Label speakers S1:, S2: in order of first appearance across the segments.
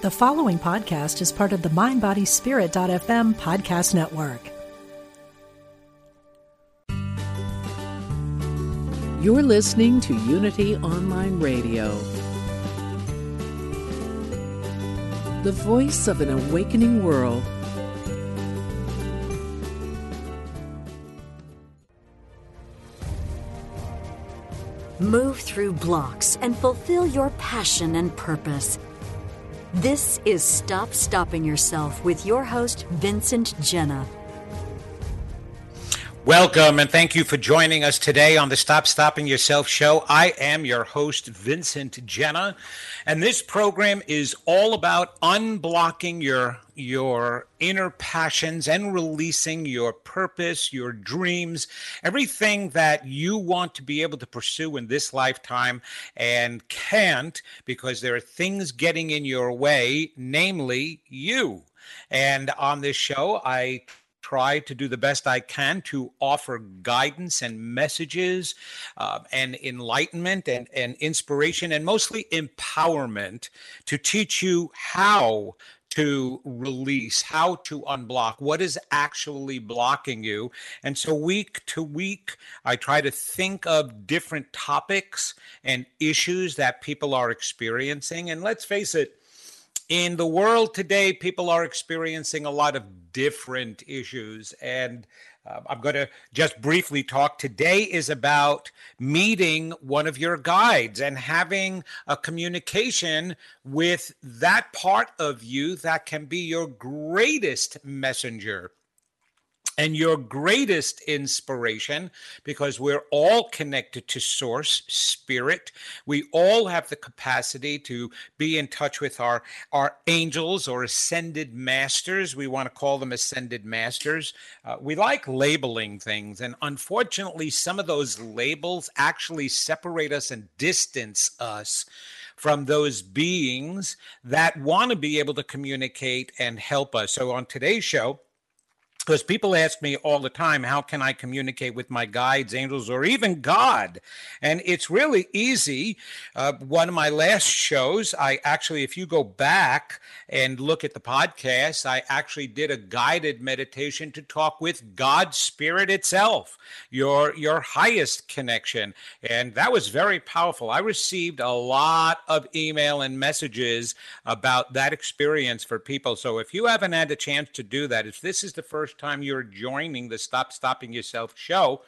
S1: The following podcast is part of the MindBodySpirit.fm podcast network.
S2: You're listening to Unity Online Radio, the voice of an awakening world.
S3: Move through blocks and fulfill your passion and purpose. This is Stop Stopping Yourself with your host, Vincent Genna.
S4: Welcome and thank you for joining us today on the Stop Stopping Yourself show. I am your host, Vincent Genna, and this program is all about unblocking your your inner passions and releasing your purpose, your dreams, everything that you want to be able to pursue in this lifetime and can't because there are things getting in your way, namely you. And on this show, I try to do the best I can to offer guidance and messages uh, and enlightenment and, and inspiration and mostly empowerment to teach you how to release, how to unblock, what is actually blocking you. And so, week to week, I try to think of different topics and issues that people are experiencing. And let's face it, in the world today, people are experiencing a lot of different issues. And uh, I'm going to just briefly talk. Today is about meeting one of your guides and having a communication with that part of you that can be your greatest messenger and your greatest inspiration because we're all connected to source spirit. We all have the capacity to be in touch with our our angels or ascended masters. We want to call them ascended masters. Uh, we like labeling things and unfortunately some of those labels actually separate us and distance us from those beings that want to be able to communicate and help us. So on today's show because people ask me all the time, how can I communicate with my guides, angels, or even God? And it's really easy. Uh, one of my last shows, I actually, if you go back and look at the podcast, I actually did a guided meditation to talk with God Spirit itself, your your highest connection, and that was very powerful. I received a lot of email and messages about that experience for people. So if you haven't had a chance to do that, if this is the first time you're joining the Stop Stopping Yourself show,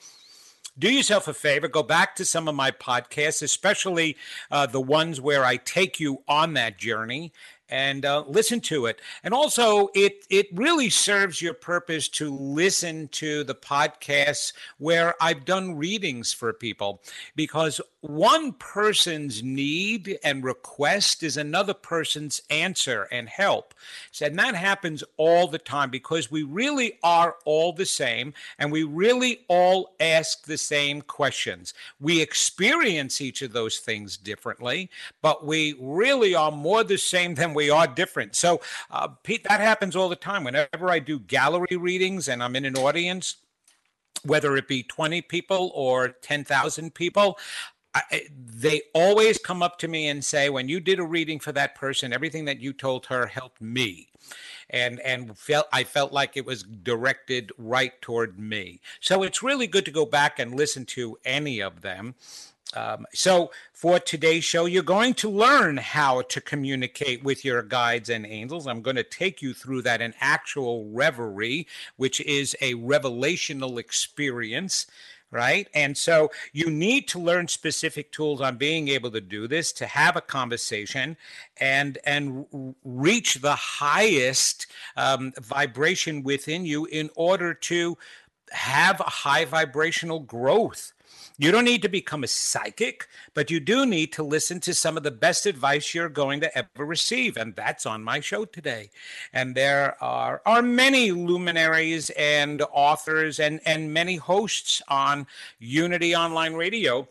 S4: do yourself a favor, go back to some of my podcasts, especially uh, the ones where I take you on that journey and uh, listen to it. And also, it it really serves your purpose to listen to the podcasts where I've done readings for people because one person's need and request is another person's answer and help. And that happens all the time because we really are all the same and we really all ask the same questions. We experience each of those things differently, but we really are more the same than we are different. So, uh, Pete, that happens all the time. Whenever I do gallery readings and I'm in an audience, whether it be 20 people or 10,000 people, I, they always come up to me and say, when you did a reading for that person, everything that you told her helped me. And, and felt I felt like it was directed right toward me. So it's really good to go back and listen to any of them. Um, so, for today's show, you're going to learn how to communicate with your guides and angels. I'm going to take you through that in actual reverie, which is a revelational experience right? And so you need to learn specific tools on being able to do this, to have a conversation, and and reach the highest um, vibration within you in order to have a high vibrational growth. You don't need to become a psychic, but you do need to listen to some of the best advice you're going to ever receive. And that's on my show today. And there are, are many luminaries and authors and, and many hosts on Unity Online Radio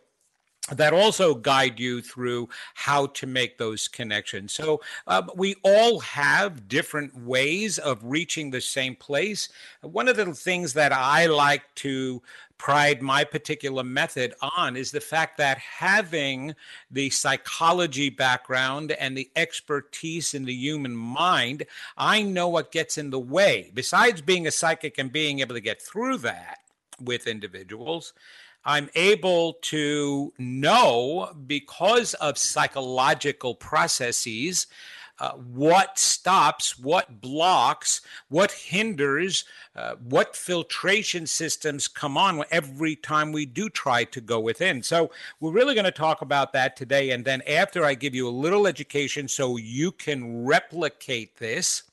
S4: that also guide you through how to make those connections. So uh, we all have different ways of reaching the same place. One of the things that I like to pride my particular method on is the fact that having the psychology background and the expertise in the human mind, I know what gets in the way. Besides being a psychic and being able to get through that with individuals, I'm able to know because of psychological processes uh, what stops, what blocks, what hinders, uh, what filtration systems come on every time we do try to go within. So, we're really going to talk about that today. And then, after I give you a little education so you can replicate this,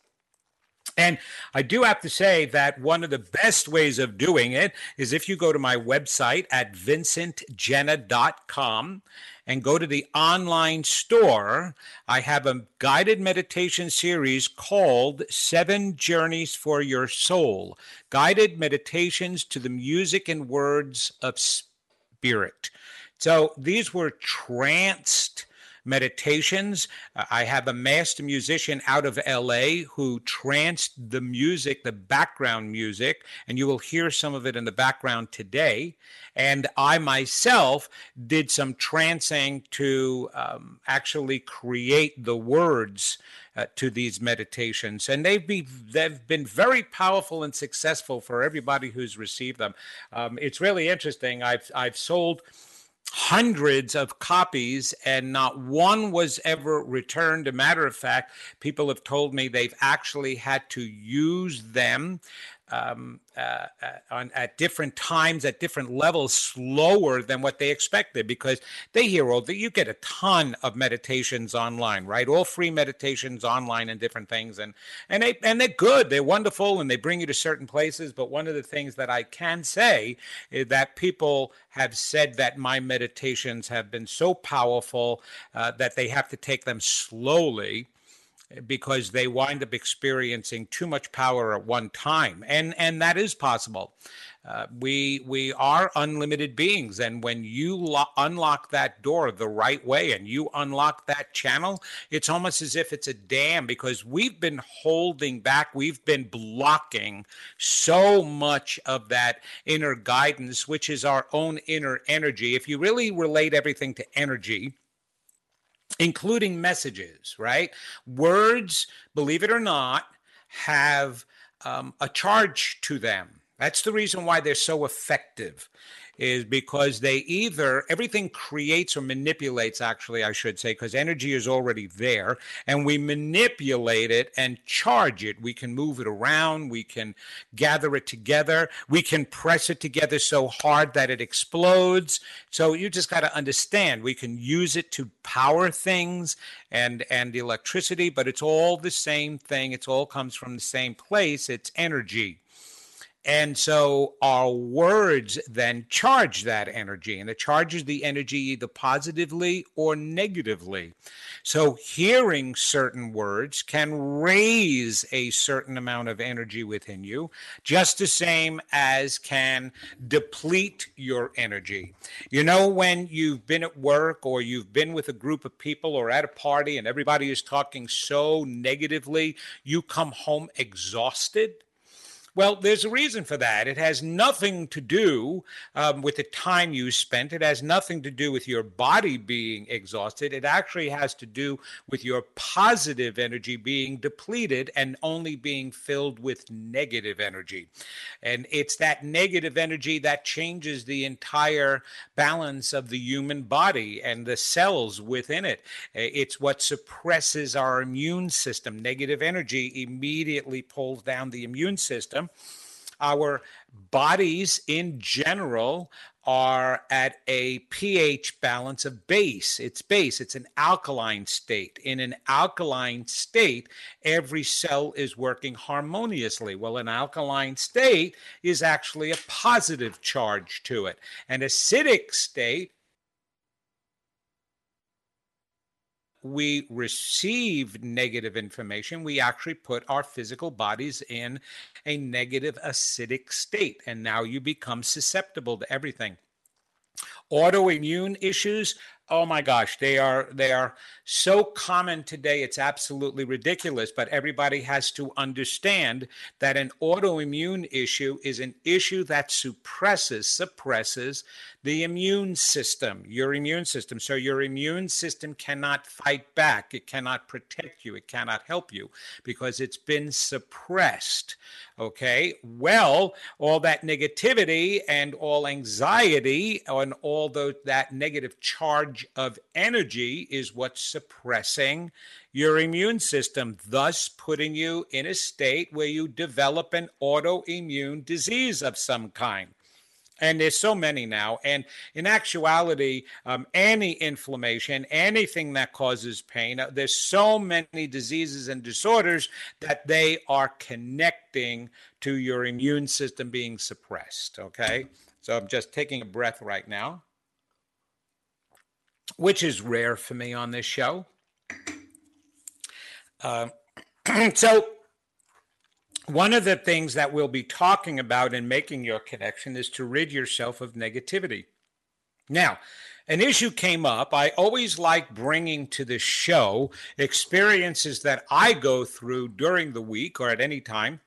S4: and I do have to say that one of the best ways of doing it is if you go to my website at vincentgenna.com and go to the online store, I have a guided meditation series called Seven Journeys for Your Soul Guided Meditations to the Music and Words of Spirit. So these were tranced meditations. I have a master musician out of LA who tranced the music, the background music, and you will hear some of it in the background today. And I myself did some trancing to um, actually create the words. Uh, to these meditations, and they've been they've been very powerful and successful for everybody who's received them. Um, it's really interesting. I've I've sold hundreds of copies and not one was ever returned. A matter of fact, people have told me they've actually had to use them um, uh, uh, on, at different times, at different levels, slower than what they expected because they hear all that you get a ton of meditations online, right? All free meditations online and different things, and and they and they're good, they're wonderful, and they bring you to certain places. But one of the things that I can say is that people have said that my meditations have been so powerful uh, that they have to take them slowly because they wind up experiencing too much power at one time. And and that is possible. Uh, we we are unlimited beings. And when you lo- unlock that door the right way and you unlock that channel it's almost as if it's a dam because we've been holding back. We've been blocking so much of that inner guidance which is our own inner energy. If you really relate everything to energy including messages, right? Words, believe it or not, have um, a charge to them. That's the reason why they're so effective is because they either everything creates or manipulates actually i should say because energy is already there and we manipulate it and charge it. We can move it around we can gather it together we can press it together so hard that it explodes. So you just got to understand we can use it to power things and and electricity but it's all the same thing. It's all comes from the same place. It's energy and so our words then charge that energy, and it charges the energy either positively or negatively. So hearing certain words can raise a certain amount of energy within you, just the same as can deplete your energy. You know, when you've been at work or you've been with a group of people or at a party and everybody is talking so negatively, you come home exhausted well, there's a reason for that. It has nothing to do um, with the time you spent. It has nothing to do with your body being exhausted. It actually has to do with your positive energy being depleted and only being filled with negative energy. And it's that negative energy that changes the entire balance of the human body and the cells within it. It's what suppresses our immune system. Negative energy immediately pulls down the immune system our bodies in general are at a pH balance of base. It's base, it's an alkaline state. In an alkaline state, every cell is working harmoniously. Well, an alkaline state is actually a positive charge to it. An acidic state we receive negative information, we actually put our physical bodies in a negative acidic state. And now you become susceptible to everything. Autoimmune issues oh my gosh they are they are so common today it's absolutely ridiculous but everybody has to understand that an autoimmune issue is an issue that suppresses suppresses the immune system your immune system so your immune system cannot fight back it cannot protect you it cannot help you because it's been suppressed Okay. Well, all that negativity and all anxiety and all the, that negative charge of energy is what's suppressing your immune system, thus putting you in a state where you develop an autoimmune disease of some kind. And there's so many now. And in actuality um, any inflammation anything that causes pain uh, there's so many diseases and disorders that they are connecting to your immune system being suppressed okay? So i'm just taking a breath right now which is rare for me on this show uh, so one of the things that we'll be talking about in making your connection is to rid yourself of negativity. Now, an issue came up. I always like bringing to the show experiences that I go through during the week or at any time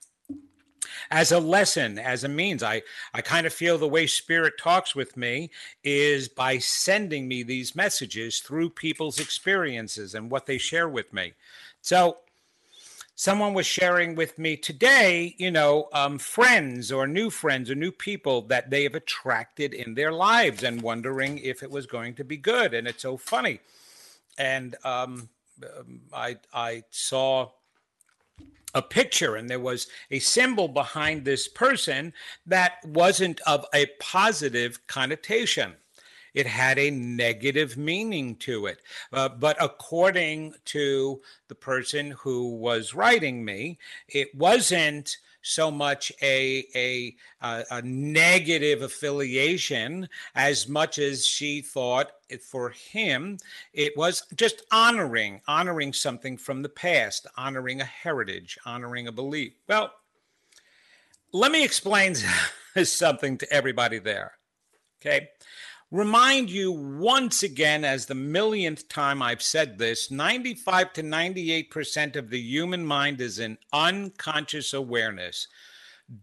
S4: as a lesson, as a means. I, I kind of feel the way Spirit talks with me is by sending me these messages through people's experiences and what they share with me. So someone was sharing with me today, you know, um, friends or new friends or new people that they have attracted in their lives and wondering if it was going to be good. And it's so funny. And um, um I, I saw a picture and there was a symbol behind this person that wasn't of a positive connotation it had a negative meaning to it. Uh, but according to the person who was writing me, it wasn't so much a, a, a, negative affiliation as much as she thought it, for him. It was just honoring honoring something from the past honoring a heritage honoring a belief. Well let me explain something to everybody there okay remind you once again, as the millionth time I've said this 95 to 98% of the human mind is in unconscious awareness.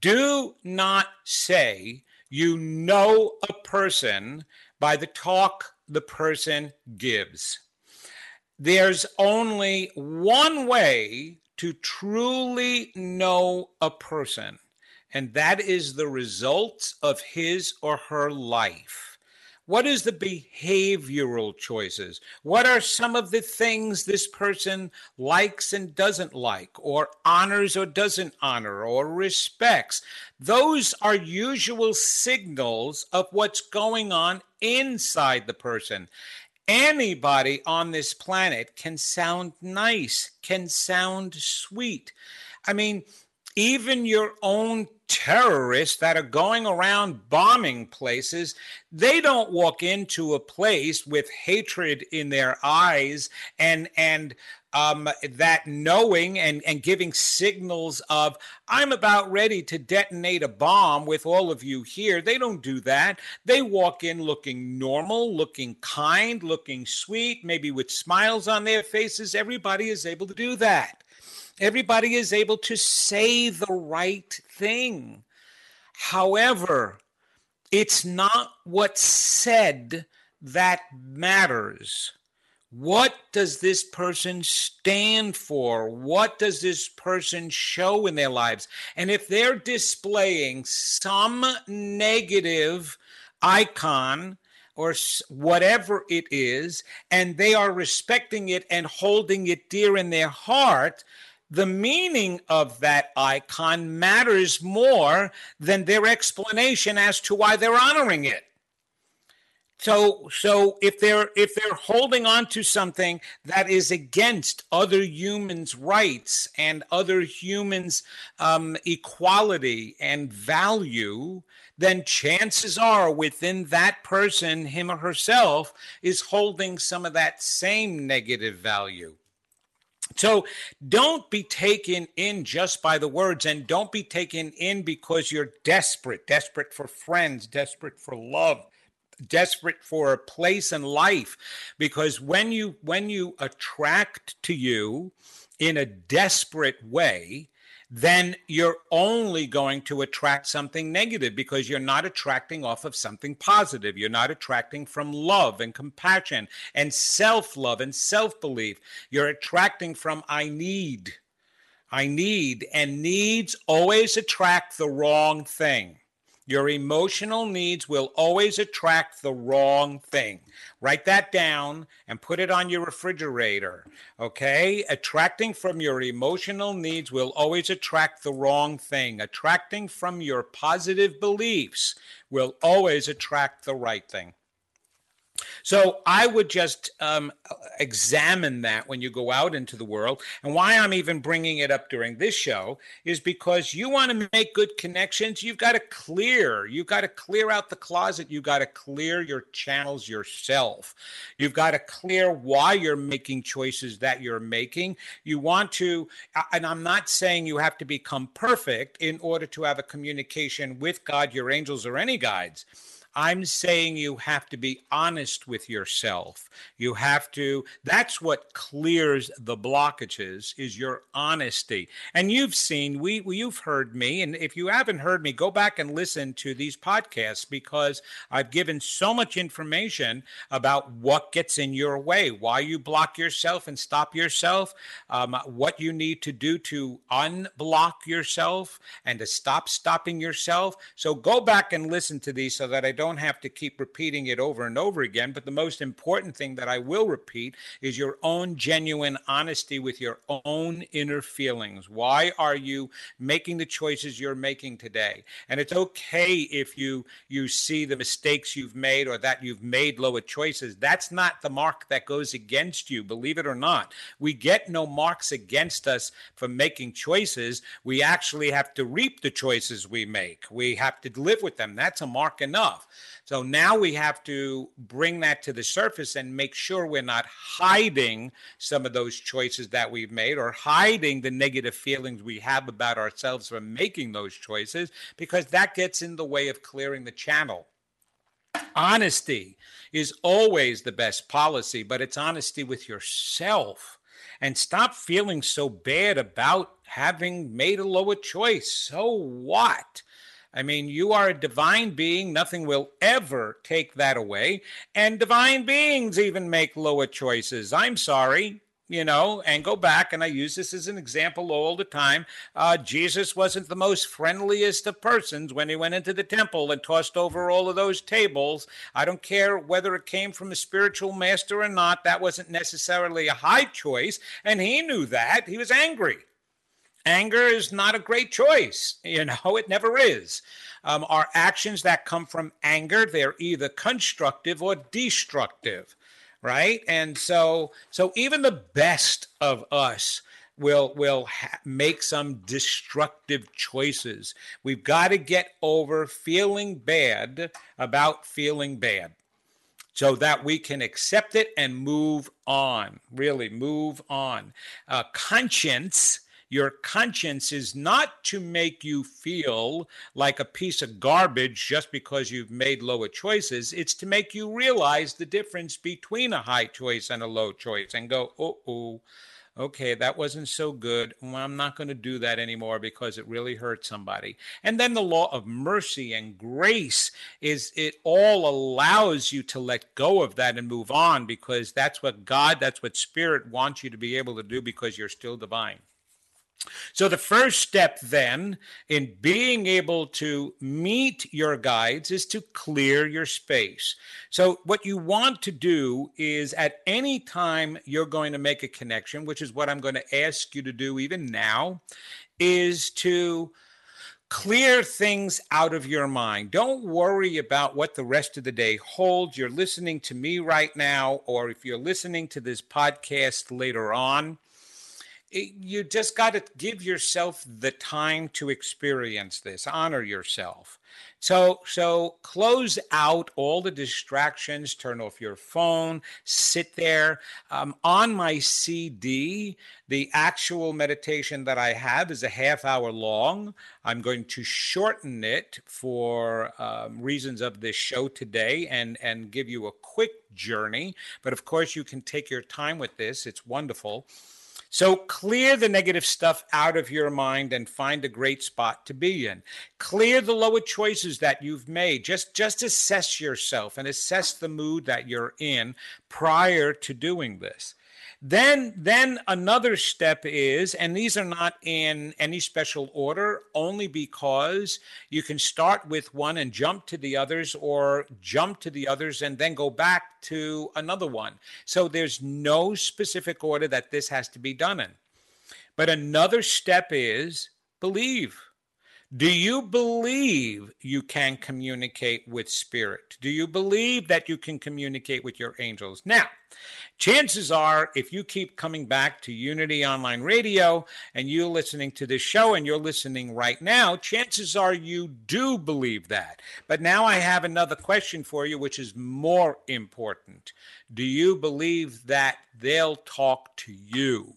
S4: Do not say you know a person by the talk the person gives. There's only one way to truly know a person, and that is the results of his or her life. What is the behavioral choices? What are some of the things this person likes and doesn't like, or honors or doesn't honor, or respects? Those are usual signals of what's going on inside the person. Anybody on this planet can sound nice, can sound sweet. I mean, even your own terrorists that are going around bombing places, they don't walk into a place with hatred in their eyes and and um, that knowing and, and giving signals of I'm about ready to detonate a bomb with all of you here. They don't do that. They walk in looking normal, looking kind, looking sweet, maybe with smiles on their faces. Everybody is able to do that. Everybody is able to say the right thing. However, it's not what's said that matters. What does this person stand for? What does this person show in their lives? And if they're displaying some negative icon or whatever it is, and they are respecting it and holding it dear in their heart, the meaning of that icon matters more than their explanation as to why they're honoring it. So so if they're if they're holding on to something that is against other humans rights and other humans um, equality and value then chances are within that person him or herself is holding some of that same negative value so don't be taken in just by the words and don't be taken in because you're desperate, desperate for friends, desperate for love, desperate for a place in life. Because when you when you attract to you in a desperate way then you're only going to attract something negative because you're not attracting off of something positive. You're not attracting from love and compassion and self love and self belief. You're attracting from I need. I need, and needs always attract the wrong thing. Your emotional needs will always attract the wrong thing. Write that down and put it on your refrigerator. Okay? Attracting from your emotional needs will always attract the wrong thing. Attracting from your positive beliefs will always attract the right thing. So I would just um, examine that when you go out into the world. And why I'm even bringing it up during this show is because you want to make good connections. You've got to clear. You've got to clear out the closet. You've got to clear your channels yourself. You've got to clear why you're making choices that you're making. You want to, and I'm not saying you have to become perfect in order to have a communication with God, your angels, or any guides I'm saying you have to be honest with yourself. You have to, that's what clears the blockages is your honesty. And you've seen, we, you've heard me. And if you haven't heard me, go back and listen to these podcasts because I've given so much information about what gets in your way, why you block yourself and stop yourself, um, what you need to do to unblock yourself and to stop stopping yourself. So go back and listen to these so that I don't don't have to keep repeating it over and over again. But the most important thing that I will repeat is your own genuine honesty with your own inner feelings. Why are you making the choices you're making today? And it's okay if you you see the mistakes you've made or that you've made lower choices. That's not the mark that goes against you, believe it or not. We get no marks against us for making choices. We actually have to reap the choices we make. We have to live with them. That's a mark enough. So now we have to bring that to the surface and make sure we're not hiding some of those choices that we've made or hiding the negative feelings we have about ourselves from making those choices because that gets in the way of clearing the channel. Honesty is always the best policy, but it's honesty with yourself. And stop feeling so bad about having made a lower choice. So what? I mean, you are a divine being. Nothing will ever take that away. And divine beings even make lower choices. I'm sorry, you know, and go back. And I use this as an example all the time. Uh, Jesus wasn't the most friendliest of persons when he went into the temple and tossed over all of those tables. I don't care whether it came from a spiritual master or not. That wasn't necessarily a high choice. And he knew that. He was angry. Anger is not a great choice. You know, it never is. Um, our actions that come from anger, they're either constructive or destructive, right? And so, so even the best of us will will ha- make some destructive choices. We've got to get over feeling bad about feeling bad so that we can accept it and move on, really move on. Uh, conscience your conscience is not to make you feel like a piece of garbage just because you've made lower choices. It's to make you realize the difference between a high choice and a low choice and go, oh, oh, okay, that wasn't so good. Well, I'm not going to do that anymore because it really hurt somebody. And then the law of mercy and grace is it all allows you to let go of that and move on because that's what God, that's what Spirit wants you to be able to do because you're still divine. So, the first step then in being able to meet your guides is to clear your space. So, what you want to do is at any time you're going to make a connection, which is what I'm going to ask you to do even now, is to clear things out of your mind. Don't worry about what the rest of the day holds. You're listening to me right now, or if you're listening to this podcast later on you just got to give yourself the time to experience this honor yourself. So so close out all the distractions turn off your phone sit there. Um, on my cd the actual meditation that i have is a half hour long. I'm going to shorten it for um, reasons of this show today and and give you a quick journey. But of course you can take your time with this. It's wonderful so clear the negative stuff out of your mind and find a great spot to be in. Clear the lower choices that you've made. Just just assess yourself and assess the mood that you're in prior to doing this. Then, then another step is, and these are not in any special order, only because you can start with one and jump to the others, or jump to the others and then go back to another one. So there's no specific order that this has to be done in. But another step is believe. Do you believe you can communicate with spirit? Do you believe that you can communicate with your angels? Now, chances are, if you keep coming back to Unity Online Radio and you're listening to this show and you're listening right now, chances are you do believe that. But now I have another question for you, which is more important. Do you believe that they'll talk to you?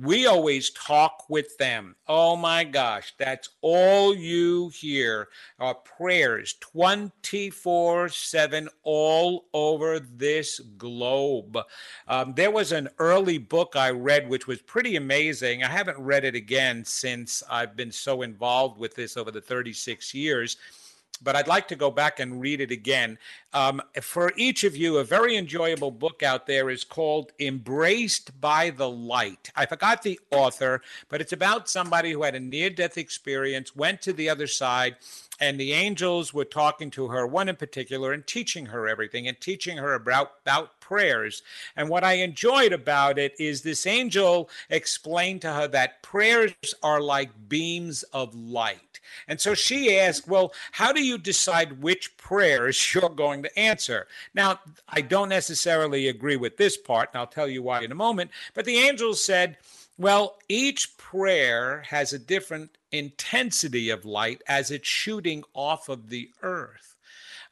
S4: We always talk with them. Oh my gosh, that's all you hear are prayers 24 7 all over this globe. Um, there was an early book I read which was pretty amazing. I haven't read it again since I've been so involved with this over the 36 years but I'd like to go back and read it again. Um, for each of you, a very enjoyable book out there is called Embraced by the Light. I forgot the author, but it's about somebody who had a near death experience, went to the other side, and the angels were talking to her, one in particular, and teaching her everything and teaching her about, about prayers. And what I enjoyed about it is this angel explained to her that prayers are like beams of light. And so she asked, Well, how do you decide which prayers you're going to answer? Now, I don't necessarily agree with this part, and I'll tell you why in a moment. But the angel said, Well, each prayer has a different intensity of light as it's shooting off of the earth.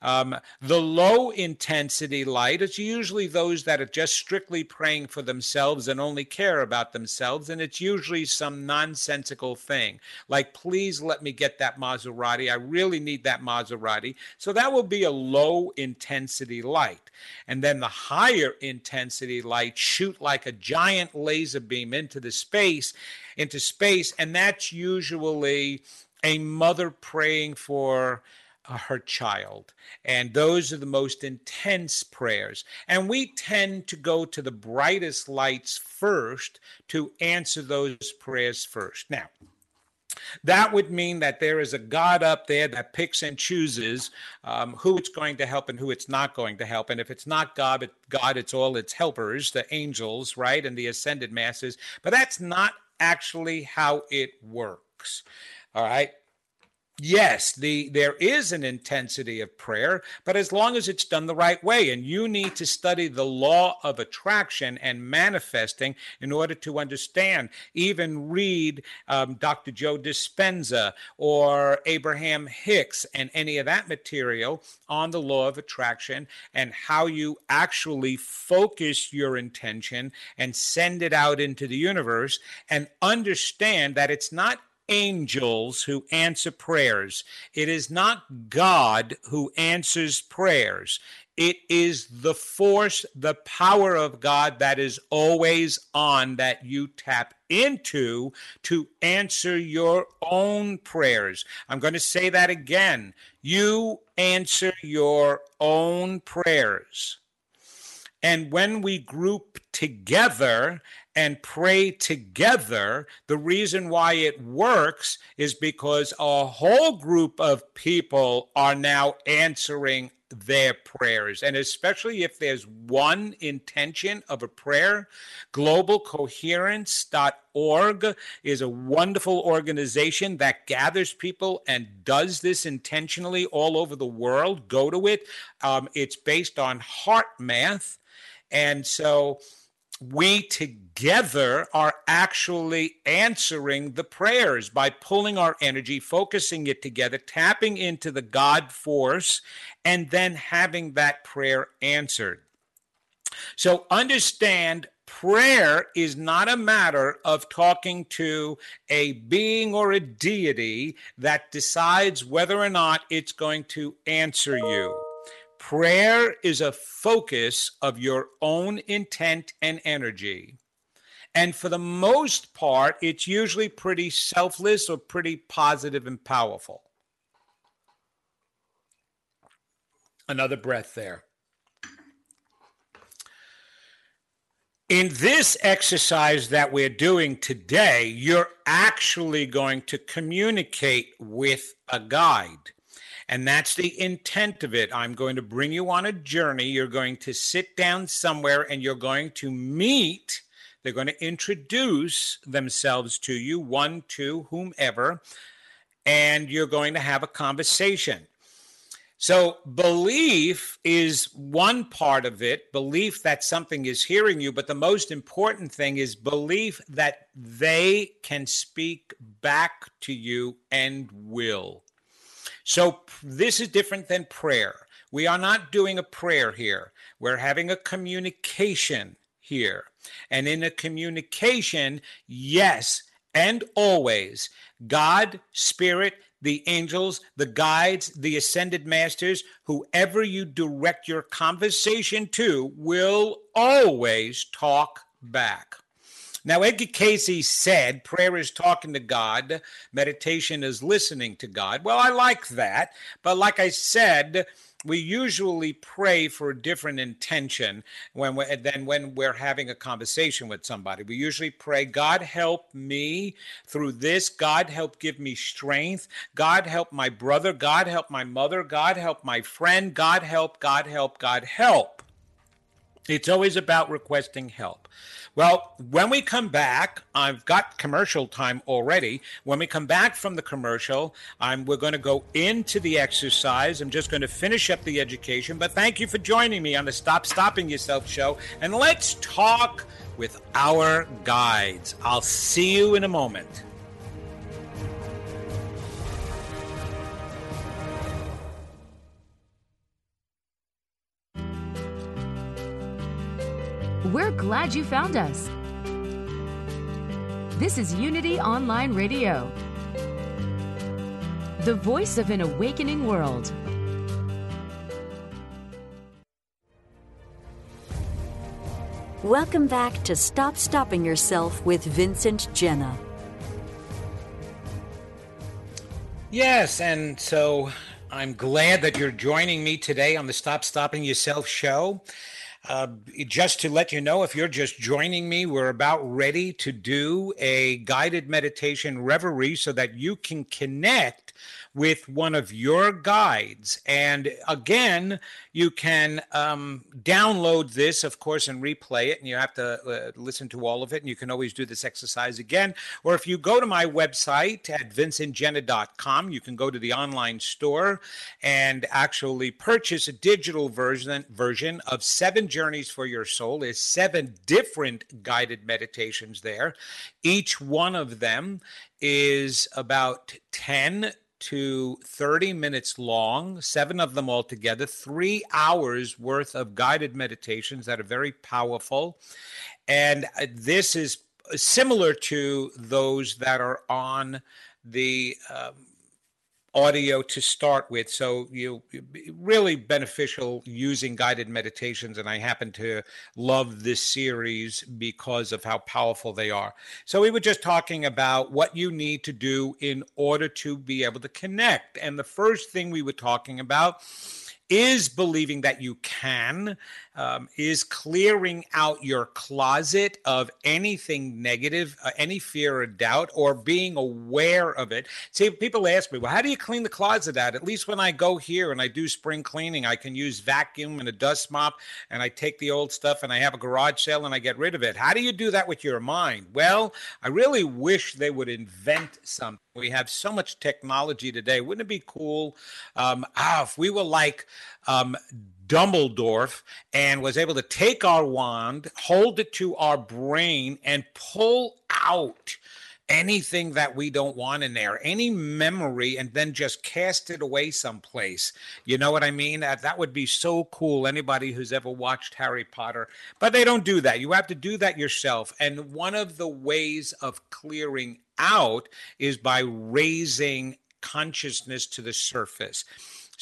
S4: Um, the low intensity light is usually those that are just strictly praying for themselves and only care about themselves. And it's usually some nonsensical thing like, please let me get that Maserati. I really need that Maserati. So that will be a low intensity light. And then the higher intensity light shoot like a giant laser beam into the space, into space. And that's usually a mother praying for her child. And those are the most intense prayers. And we tend to go to the brightest lights first to answer those prayers first. Now, that would mean that there is a God up there that picks and chooses um, who it's going to help and who it's not going to help. And if it's not God, it, God, it's all its helpers, the angels, right, and the ascended masses. But that's not actually how it works. All right yes the there is an intensity of prayer but as long as it's done the right way and you need to study the law of attraction and manifesting in order to understand. Even read um, dr joe dispenza or abraham hicks and any of that material on the law of attraction and how you actually focus your intention and send it out into the universe and understand that it's not angels who answer prayers. It is not God who answers prayers. It is the force, the power of God that is always on that you tap into to answer your own prayers. I'm going to say that again. You answer your own prayers. And when we group together and pray together, the reason why it works is because a whole group of people are now answering their prayers. And especially if there's one intention of a prayer, globalcoherence.org is a wonderful organization that gathers people and does this intentionally all over the world. Go to it. Um, it's based on heart math. And so, we together are actually answering the prayers by pulling our energy, focusing it together, tapping into the God force, and then having that prayer answered. So understand prayer is not a matter of talking to a being or a deity that decides whether or not it's going to answer you. Prayer is a focus of your own intent and energy. And for the most part, it's usually pretty selfless or pretty positive and powerful. Another breath there. In this exercise that we're doing today, you're actually going to communicate with a guide. And that's the intent of it. I'm going to bring you on a journey. You're going to sit down somewhere and you're going to meet. They're going to introduce themselves to you, one, two, whomever, and you're going to have a conversation. So, belief is one part of it, belief that something is hearing you, but the most important thing is belief that they can speak back to you and will. So this is different than prayer. We are not doing a prayer here. We're having a communication here. And in a communication, yes, and always, God, Spirit, the angels, the guides, the ascended masters, whoever you direct your conversation to, will always talk back. Now, Edgar Cayce said prayer is talking to God, meditation is listening to God. Well, I like that. But like I said, we usually pray for a different intention when we, than when we're having a conversation with somebody. We usually pray, God help me through this. God help give me strength. God help my brother. God help my mother. God help my friend. God help, God help, God help. It's always about requesting help. Well, when we come back, I've got commercial time already. When we come back from the commercial, I'm, we're going to go into the exercise. I'm just going to finish up the education. But thank you for joining me on the Stop Stopping Yourself show. And let's talk with our guides. I'll see you in a moment.
S5: We're glad you found us. This is Unity Online Radio, the voice of an awakening world.
S3: Welcome back to Stop Stopping Yourself with Vincent Genna.
S4: Yes, and so I'm glad that you're joining me today on the Stop Stopping Yourself show. Uh, just to let you know, if you're just joining me, we're about ready to do a guided meditation reverie so that you can connect with one of your guides. And again, you can um, download this, of course, and replay it, and you have to uh, listen to all of it. And you can always do this exercise again. Or if you go to my website at vincentgenna.com, you can go to the online store and actually purchase a digital version version of Seven Journeys for Your Soul. There's seven different guided meditations there. Each one of them is about 10 to 30 minutes long, seven of them altogether, three hours worth of guided meditations that are very powerful. And uh, this is similar to those that are on the um, audio to start with. So you really beneficial using guided meditations. And I happen to love this series because of how powerful they are. So we were just talking about what you need to do in order to be able to connect. And the first thing we were talking about is believing that you can, um, is clearing out your closet of anything negative, uh, any fear or doubt, or being aware of it. See, people ask me, well, how do you clean the closet out? At least when I go here and I do spring cleaning, I can use vacuum and a dust mop and I take the old stuff and I have a garage sale and I get rid of it. How do you do that with your mind? Well, I really wish they would invent something. We have so much technology today. Wouldn't it be cool? Um, ah, if we were like um, Dumbledore and was able to take our wand, hold it to our brain, and pull out anything that we don't want in there, any memory, and then just cast it away someplace. You know what I mean? That, that would be so cool. Anybody who's ever watched Harry Potter, but they don't do that. You have to do that yourself. And one of the ways of clearing out is by raising consciousness to the surface.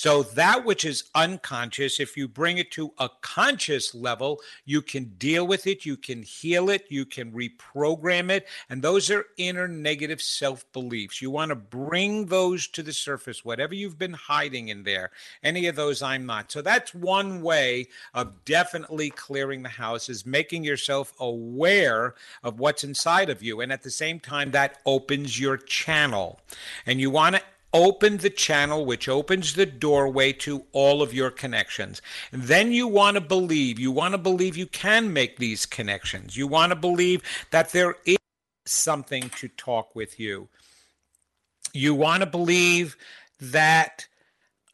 S4: So, that which is unconscious, if you bring it to a conscious level, you can deal with it, you can heal it, you can reprogram it. And those are inner negative self beliefs. You want to bring those to the surface, whatever you've been hiding in there. Any of those, I'm not. So, that's one way of definitely clearing the house is making yourself aware of what's inside of you. And at the same time, that opens your channel. And you want to open the channel which opens the doorway to all of your connections. And then you want to believe, you want to believe you can make these connections. You want to believe that there is something to talk with you. You want to believe that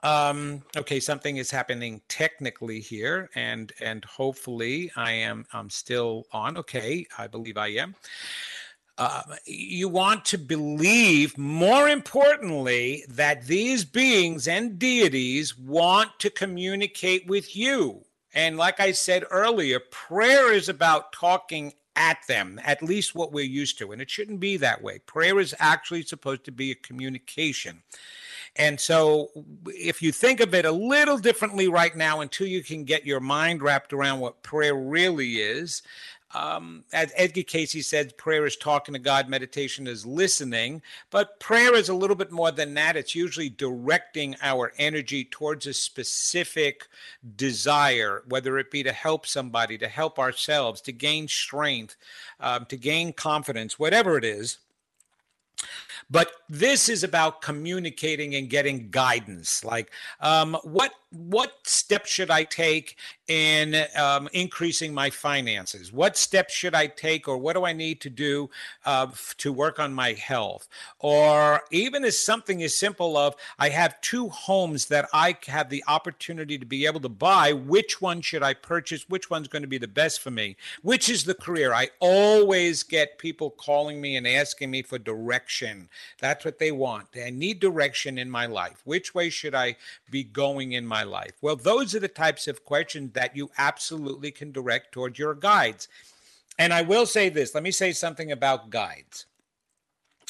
S4: um, okay, something is happening technically here, and and hopefully I am I'm still on. Okay, I believe I am. Uh, you want to believe, more importantly, that these beings and deities want to communicate with you. And like I said earlier, prayer is about talking at them, at least what we're used to. And it shouldn't be that way. Prayer is actually supposed to be a communication. And so, if you think of it a little differently right now, until you can get your mind wrapped around what prayer really is, um, as Edgar Cayce said, prayer is talking to God, meditation is listening. But prayer is a little bit more than that. It's usually directing our energy towards a specific desire, whether it be to help somebody, to help ourselves, to gain strength, um, to gain confidence, whatever it is. But this is about communicating and getting guidance. Like, um, what what steps should I take in um, increasing my finances? What steps should I take, or what do I need to do uh, to work on my health? Or even as something as simple of I have two homes that I have the opportunity to be able to buy. Which one should I purchase? Which one's going to be the best for me? Which is the career? I always get people calling me and asking me for direction. That's what they want. I need direction in my life. Which way should I be going in my life? Well, those are the types of questions that you absolutely can direct towards your guides. And I will say this let me say something about guides.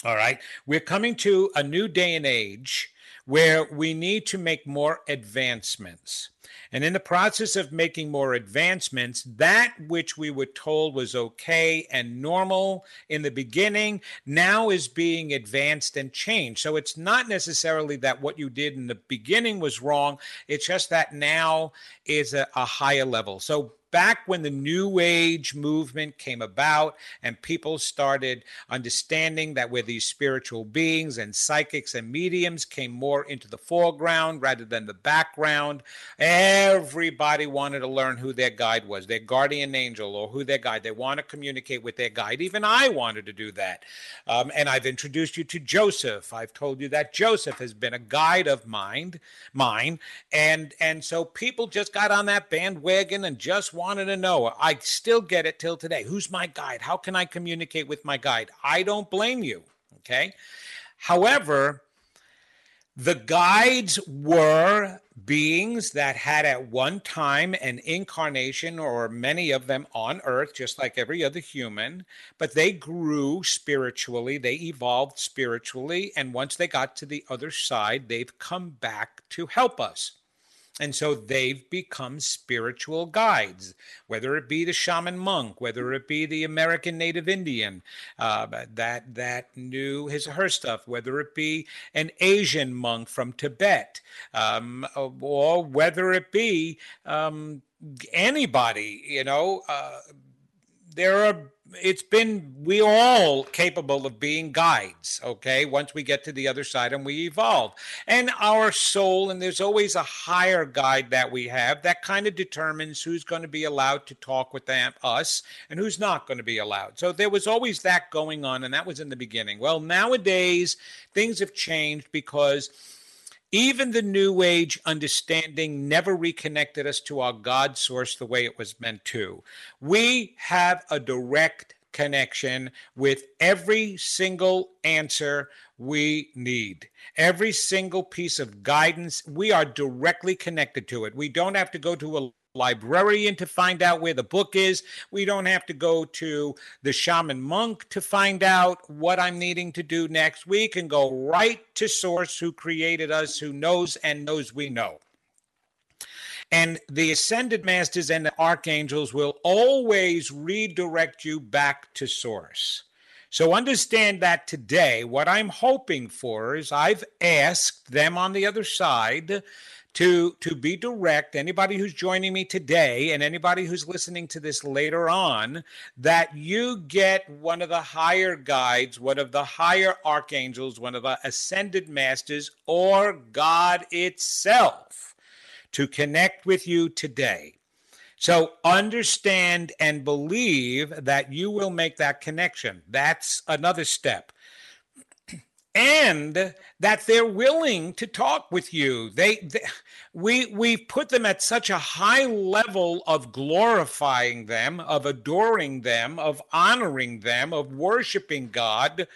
S4: All right. We're coming to a new day and age where we need to make more advancements. And in the process of making more advancements, that which we were told was okay and normal in the beginning now is being advanced and changed. So it's not necessarily that what you did in the beginning was wrong, it's just that now is a, a higher level. So back when the New Age movement came about and people started understanding that we're these spiritual beings and psychics and mediums came more into the foreground rather than the background, everybody wanted to learn who their guide was, their guardian angel, or who their guide. They want to communicate with their guide. Even I wanted to do that. Um, and I've introduced you to Joseph. I've told you that Joseph has been a guide of mind, mine. And and so people just got on that bandwagon and just wanted to know. I still get it till today. Who's my guide? How can I communicate with my guide? I don't blame you. Okay. However, the guides were beings that had at one time an incarnation, or many of them on earth, just like every other human, but they grew spiritually, they evolved spiritually, and once they got to the other side, they've come back to help us. And so they've become spiritual guides, whether it be the shaman monk, whether it be the American Native Indian uh, that that knew his her stuff, whether it be an Asian monk from Tibet, um, or whether it be um, anybody. You know, uh, there are it's been we all capable of being guides okay? Once we get to the other side and we evolve. And our soul and there's always a higher guide that we have that kind of determines who's going to be allowed to talk with them, us and who's not going to be allowed. So there was always that going on and that was in the beginning. Well nowadays things have changed because Even the New Age understanding never reconnected us to our God source the way it was meant to. We have a direct connection with every single answer we need. Every single piece of guidance, we are directly connected to it. We don't have to go to a librarian to find out where the book is. We don't have to go to the shaman monk to find out what I'm needing to do next. We can go right to source who created us, who knows and knows we know. And the ascended masters and the archangels will always redirect you back to source. So understand that today, what I'm hoping for is I've asked them on the other side to to be direct anybody who's joining me today and anybody who's listening to this later on that you get one of the higher guides one of the higher archangels one of the ascended masters or god itself to connect with you today. So understand and believe that you will make that connection. That's another step and that they're willing to talk with you. They, they we we put them at such a high level of glorifying them, of adoring them, of honoring them, of worshiping God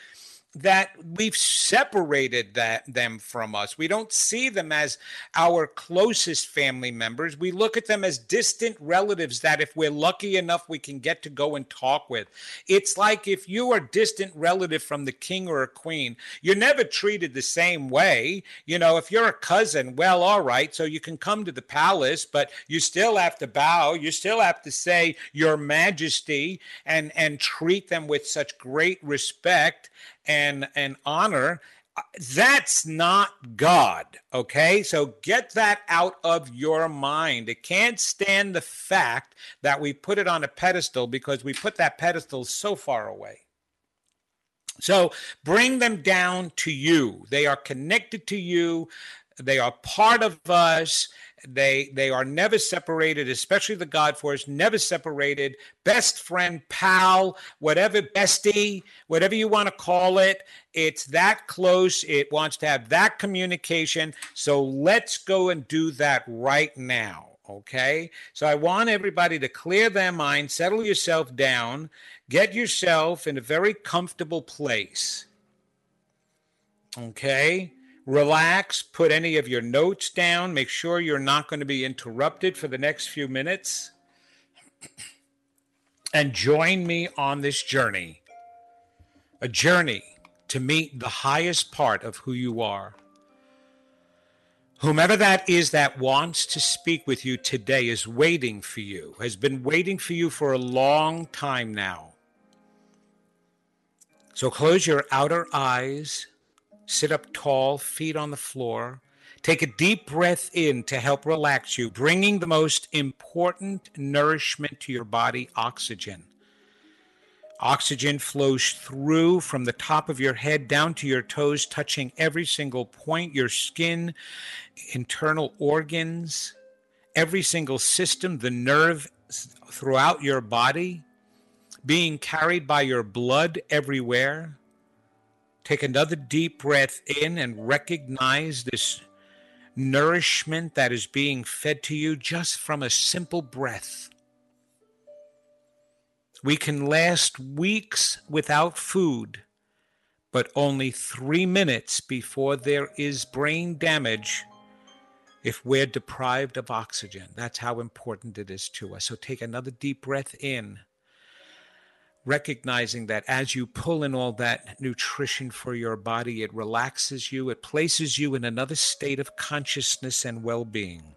S4: that we've separated that them from us. We don't see them as our closest family members. We look at them as distant relatives that if we're lucky enough we can get to go and talk with. It's like if you are distant relative from the king or a queen, you're never treated the same way. You know, if you're a cousin, well, all right, so you can come to the palace, but you still have to bow, you still have to say your majesty and and treat them with such great respect and and honor uh, that's not God. Okay. So get that out of your mind. It can't stand the fact that we put it on a pedestal because we put that pedestal so far away. So bring them down to you. They are connected to you, they are part of us. They they are never separated, especially the God Force, never separated. Best friend, pal, whatever, bestie, whatever you want to call it. It's that close. It wants to have that communication. So let's go and do that right now. Okay. So I want everybody to clear their mind, settle yourself down, get yourself in a very comfortable place. Okay relax, put any of your notes down, make sure you're not going to be interrupted for the next few minutes, and join me on this journey a journey to meet the highest part of who you are. Whomever that is that wants to speak with you today is waiting for you, has been waiting for you for a long time now. So close your outer eyes Sit up tall, feet on the floor. Take a deep breath in to help relax you, bringing the most important nourishment to your body oxygen. Oxygen flows through from the top of your head down to your toes, touching every single point your skin, internal organs, every single system, the nerve throughout your body, being carried by your blood everywhere. Take another deep breath in and recognize this nourishment that is being fed to you just from a simple breath. We can last weeks without food, but only three minutes before there is brain damage if we're deprived of oxygen. That's how important it is to us. So take another deep breath in recognizing that as you pull in all that nutrition for your body, it relaxes you, it places you in another state of consciousness and well being.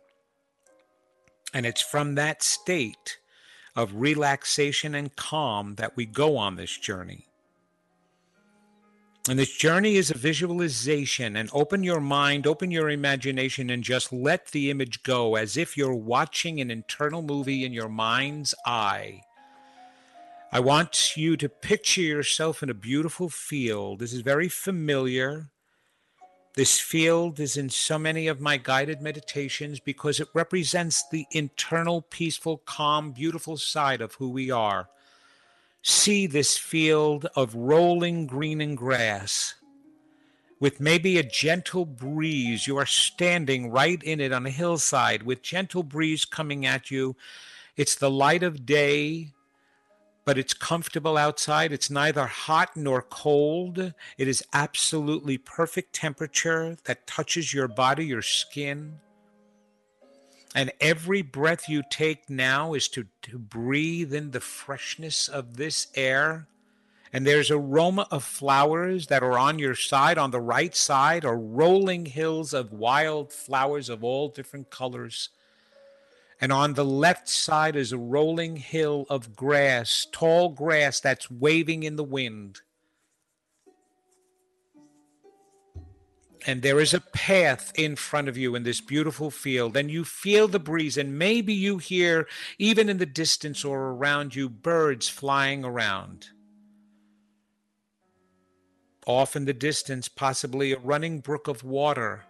S4: And it's from that state of relaxation and calm that we go on this journey. And this journey is a visualization, and open your mind, open your imagination, and just let the image go as if you're watching an internal movie in your mind's eye I want you to picture yourself in a beautiful field. This is very familiar. This field is in so many of my guided meditations because it represents the internal, peaceful, calm, beautiful side of who we are. See this field of rolling green and grass with maybe a gentle breeze. You are standing right in it on a hillside with gentle breeze coming at you. It's the light of day, but it's comfortable outside. It's neither hot nor cold. It is absolutely perfect temperature that touches your body, your skin. And every breath you take now is to, to breathe in the freshness of this air and there's aroma of flowers that are on your side on the right side are rolling hills of wild flowers of all different colors and on the left side is a rolling hill of grass tall grass that's waving in the wind. And there is a path in front of you in this beautiful field, and you feel the breeze, and maybe you hear, even in the distance or around you, birds flying around. Off in the distance, possibly a running brook of water,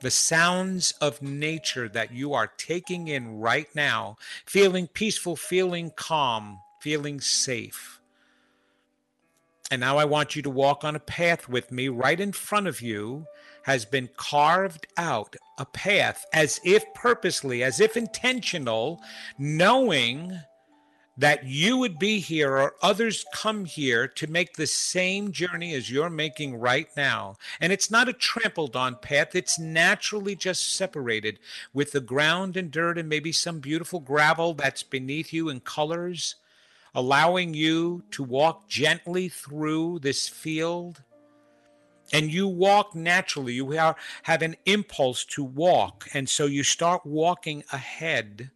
S4: the sounds of nature that you are taking in right now, feeling peaceful, feeling calm, feeling safe. And now I want you to walk on a path with me. Right in front of you has been carved out a path as if purposely, as if intentional, knowing that you would be here or others come here to make the same journey as you're making right now. And it's not a trampled on path, it's naturally just separated with the ground and dirt and maybe some beautiful gravel that's beneath you in colors, allowing you to walk gently through this field. And you walk naturally. You have, an impulse to walk. And so you start walking ahead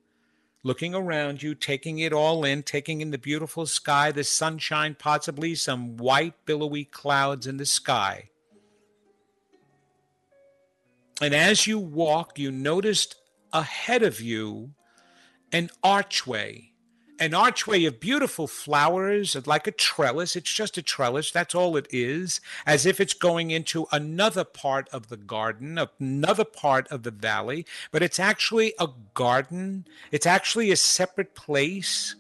S4: looking around you, taking it all in, taking in the beautiful sky, the sunshine, possibly some white, billowy clouds in the sky. And as you walk, you noticed ahead of you an archway an archway of beautiful flowers, like a trellis. It's just a trellis. That's all it is, as if it's going into another part of the garden, another part of the valley. But it's actually a garden, it's actually a separate place.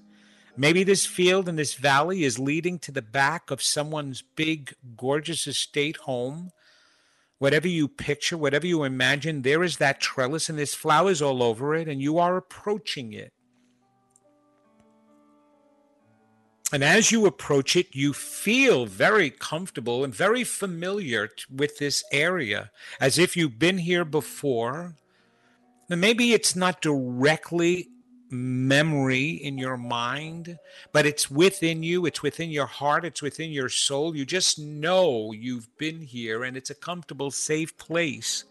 S4: Maybe this field and this valley is leading to the back of someone's big, gorgeous estate home. Whatever you picture, whatever you imagine, there is that trellis and there's flowers all over it, and you are approaching it. And as you approach it, you feel very comfortable and very familiar with this area, as if you've been here before. And maybe it's not directly memory in your mind, but it's within you, it's within your heart, it's within your soul. You just know you've been here and it's a comfortable, safe place.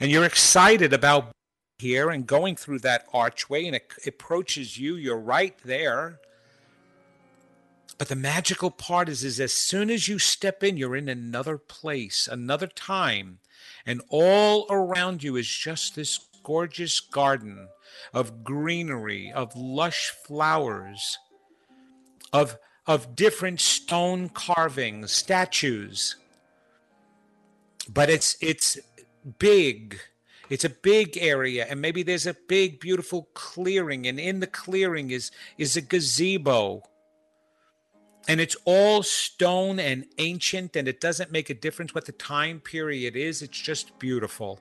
S4: And you're excited about here and going through that archway, and it approaches you. You're right there but the magical part is, is as soon as you step in, you're in another place, another time, and all around you is just this gorgeous garden of greenery, of lush flowers, of of different stone carvings, statues. But it's it's big. It's a big area, and maybe there's a big, beautiful clearing, and in the clearing is is a gazebo and it's all stone and ancient and it doesn't make a difference what the time period is. It's just beautiful.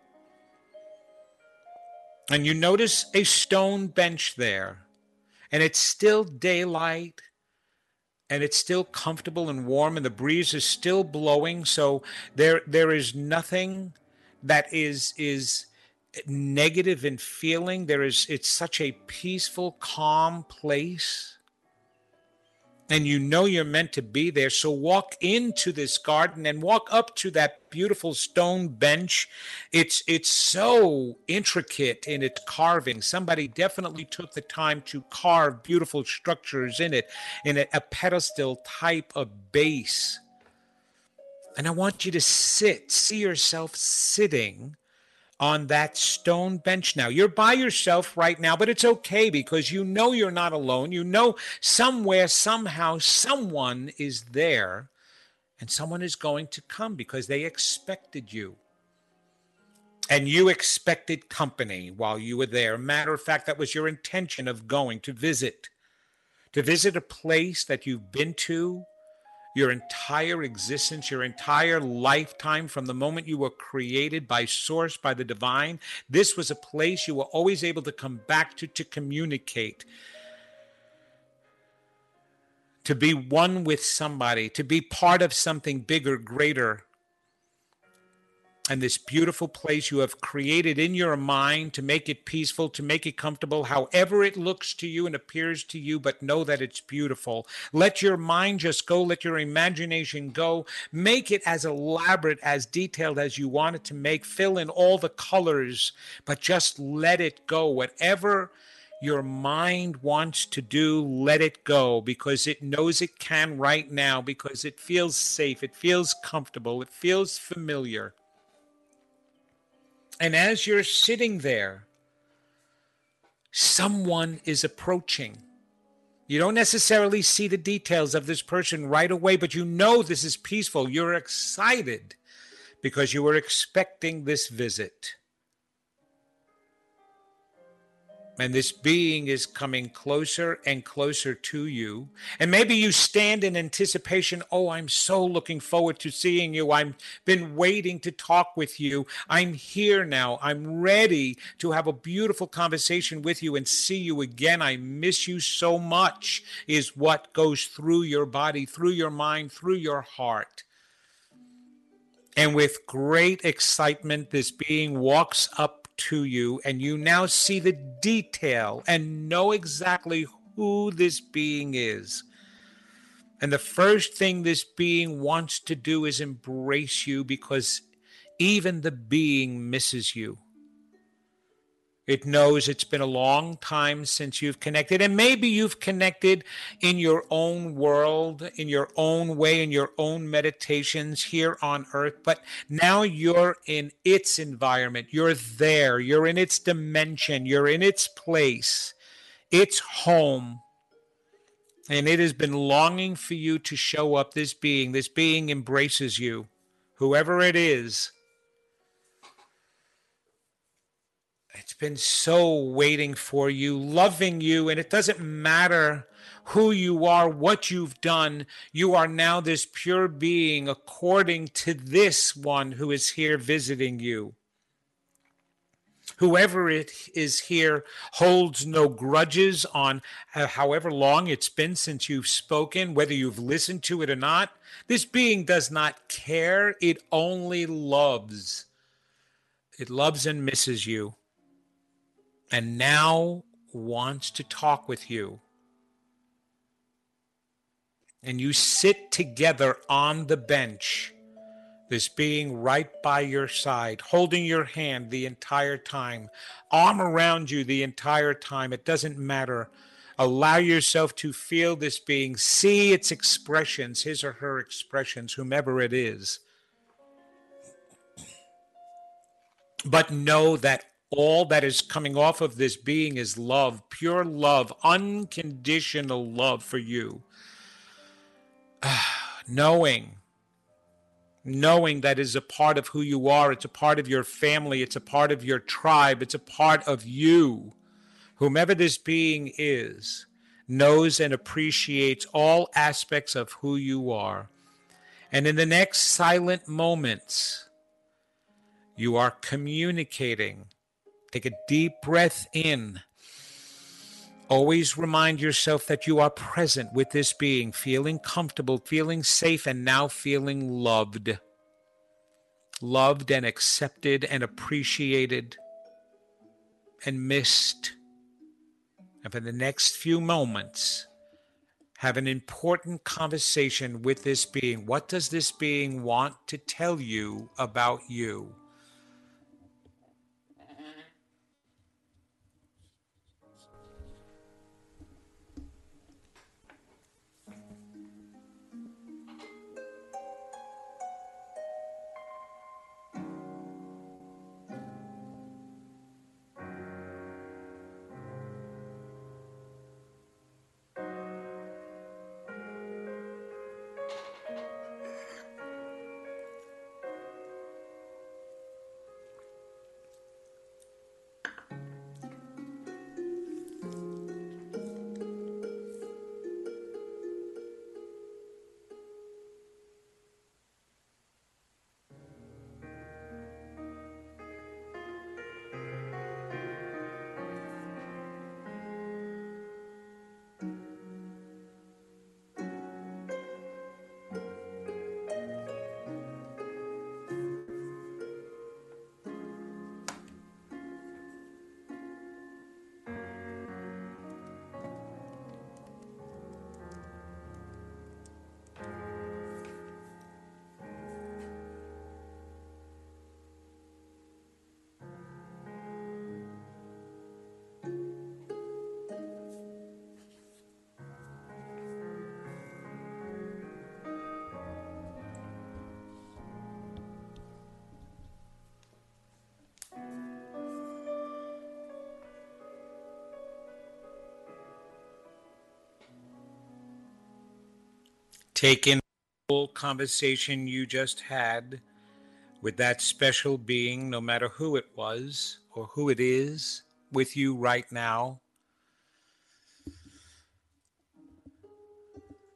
S4: And you notice a stone bench there and it's still daylight and it's still comfortable and warm and the breeze is still blowing. So there there is nothing that is is negative in feeling. There is it's such a peaceful calm place and you know you're meant to be there. So walk into this garden and walk up to that beautiful stone bench. It's it's so intricate in its carving. Somebody definitely took the time to carve beautiful structures in it, in a, a pedestal type of base. And I want you to sit, see yourself sitting on that stone bench now. You're by yourself right now, but it's okay because you know you're not alone. You know somewhere, somehow, someone is there and someone is going to come because they expected you. And you expected company while you were there. Matter of fact, that was your intention of going to visit, to visit a place that you've been to your entire existence, your entire lifetime, from the moment you were created by source, by the divine. This was a place you were always able to come back to to communicate, to be one with somebody, to be part of something bigger, greater and this beautiful place you have created in your mind to make it peaceful, to make it comfortable, however it looks to you and appears to you, but know that it's beautiful. Let your mind just go, let your imagination go. Make it as elaborate, as detailed as you want it to make. Fill in all the colors, but just let it go. Whatever your mind wants to do, let it go because it knows it can right now, because it feels safe, it feels comfortable, it feels familiar. And as you're sitting there, someone is approaching. You don't necessarily see the details of this person right away, but you know this is peaceful. You're excited because you were expecting this visit. And this being is coming closer and closer to you. And maybe you stand in anticipation, oh, I'm so looking forward to seeing you. I've been waiting to talk with you. I'm here now. I'm ready to have a beautiful conversation with you and see you again. I miss you so much, is what goes through your body, through your mind, through your heart. And with great excitement, this being walks up to you, and you now see the detail and know exactly who this being is. And the first thing this being wants to do is embrace you because even the being misses you. It knows it's been a long time since you've connected, and maybe you've connected in your own world, in your own way, in your own meditations here on earth. But now you're in its environment. You're there. You're in its dimension. You're in its place, its home. And it has been longing for you to show up. This being, this being embraces you, whoever it is It's been so waiting for you, loving you, and it doesn't matter who you are, what you've done. You are now this pure being according to this one who is here visiting you. Whoever it is here holds no grudges on however long it's been since you've spoken, whether you've listened to it or not. This being does not care, it only loves. It loves and misses you and now wants to talk with you. And you sit together on the bench, this being right by your side, holding your hand the entire time, arm around you the entire time. It doesn't matter. Allow yourself to feel this being, see its expressions, his or her expressions, whomever it is. But know that all that is coming off of this being is love, pure love, unconditional love for you. knowing, knowing that is a part of who you are, it's a part of your family, it's a part of your tribe, it's a part of you. Whomever this being is, knows and appreciates all aspects of who you are. And in the next silent moments, you are communicating Take a deep breath in. Always remind yourself that you are present with this being, feeling comfortable, feeling safe, and now feeling loved. Loved and accepted and appreciated and missed. And for the next few moments, have an important conversation with this being. What does this being want to tell you about you? Take in the whole conversation you just had with that special being, no matter who it was or who it is with you right now.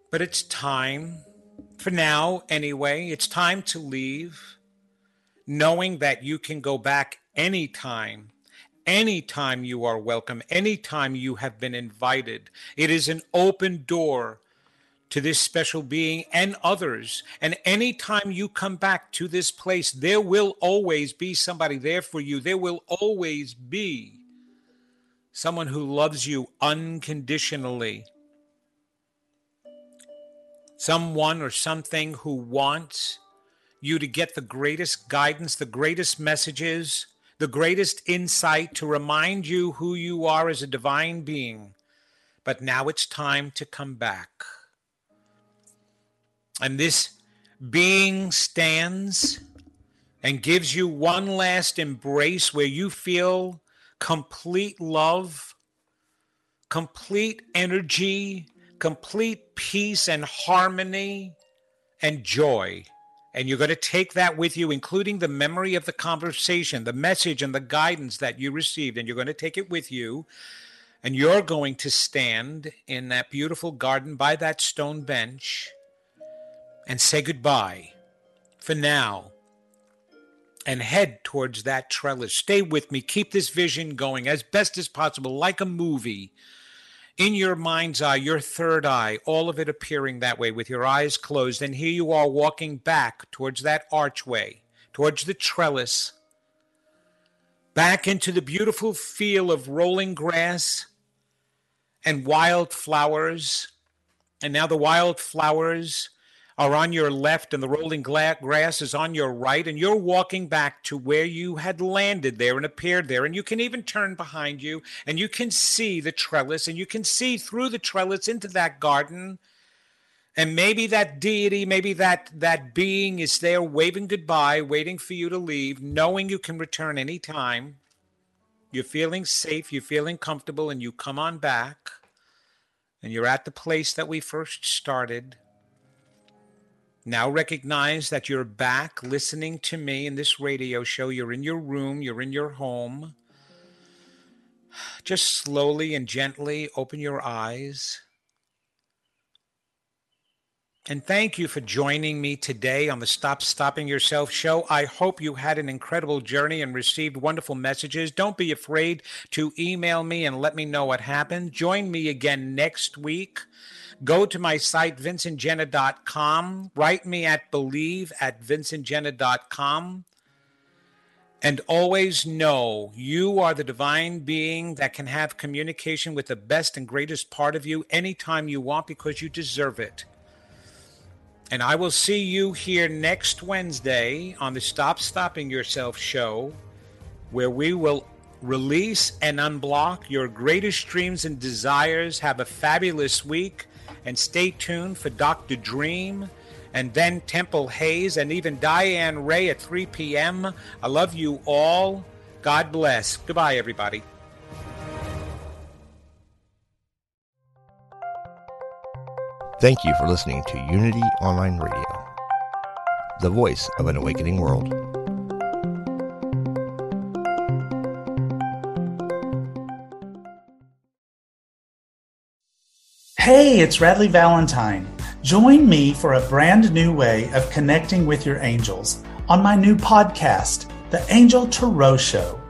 S4: But it's time, for now anyway, it's time to leave, knowing that you can go back anytime. Anytime you are welcome, anytime you have been invited. It is an open door to this special being and others. And anytime you come back to this place, there will always be somebody there for you. There will always be someone who loves you unconditionally someone or something who wants you to get the greatest guidance, the greatest messages, the greatest insight to remind you who you are as a divine being. But now it's time to come back. And this being stands and gives you one last embrace where you feel complete love, complete energy, complete peace and harmony and joy. And you're going to take that with you, including the memory of the conversation, the message, and the guidance that you received. And you're going to take it with you. And you're going to stand in that beautiful garden by that stone bench and say goodbye for now and head towards that trellis. Stay with me. Keep this vision going as best as possible, like a movie in your mind's eye, your third eye, all of it appearing that way with your eyes closed. And here you are walking back towards that archway, towards the trellis, back into the beautiful feel of rolling grass and wild flowers. And now the wild flowers are on your left and the rolling grass is on your right, and you're walking back to where you had landed there and appeared there. And you can even turn behind you and you can see the trellis and you can see through the trellis into that garden. And maybe that deity, maybe that, that being is there waving goodbye, waiting for you to leave, knowing you can return anytime. You're feeling safe, you're feeling comfortable, and you come on back. And you're at the place that we first started now recognize that you're back listening to me in this radio show. You're in your room, you're in your home. Just slowly and gently open your eyes. And thank you for joining me today on the Stop Stopping Yourself show. I hope you had an incredible journey and received wonderful messages. Don't be afraid to email me and let me know what happened. Join me again next week. Go to my site, vincentgenna.com. Write me at believe at vincentgenna.com. And always know you are the divine being that can have communication with the best and greatest part of you anytime you want because you deserve it. And I will see you here next Wednesday on the Stop Stopping Yourself show, where we will release and unblock your greatest dreams and desires. Have a fabulous week and stay tuned for Dr. Dream and then Temple Hayes and even Diane Ray at 3 p.m. I love you all. God bless. Goodbye, everybody.
S6: Thank you for listening to Unity Online Radio, the voice of an awakening world.
S7: Hey, it's Radleigh Valentine. Join me for a brand new way of connecting with your angels on my new podcast, The Angel Tarot Show.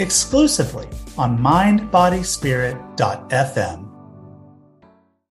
S7: exclusively on mindbodyspirit.fm.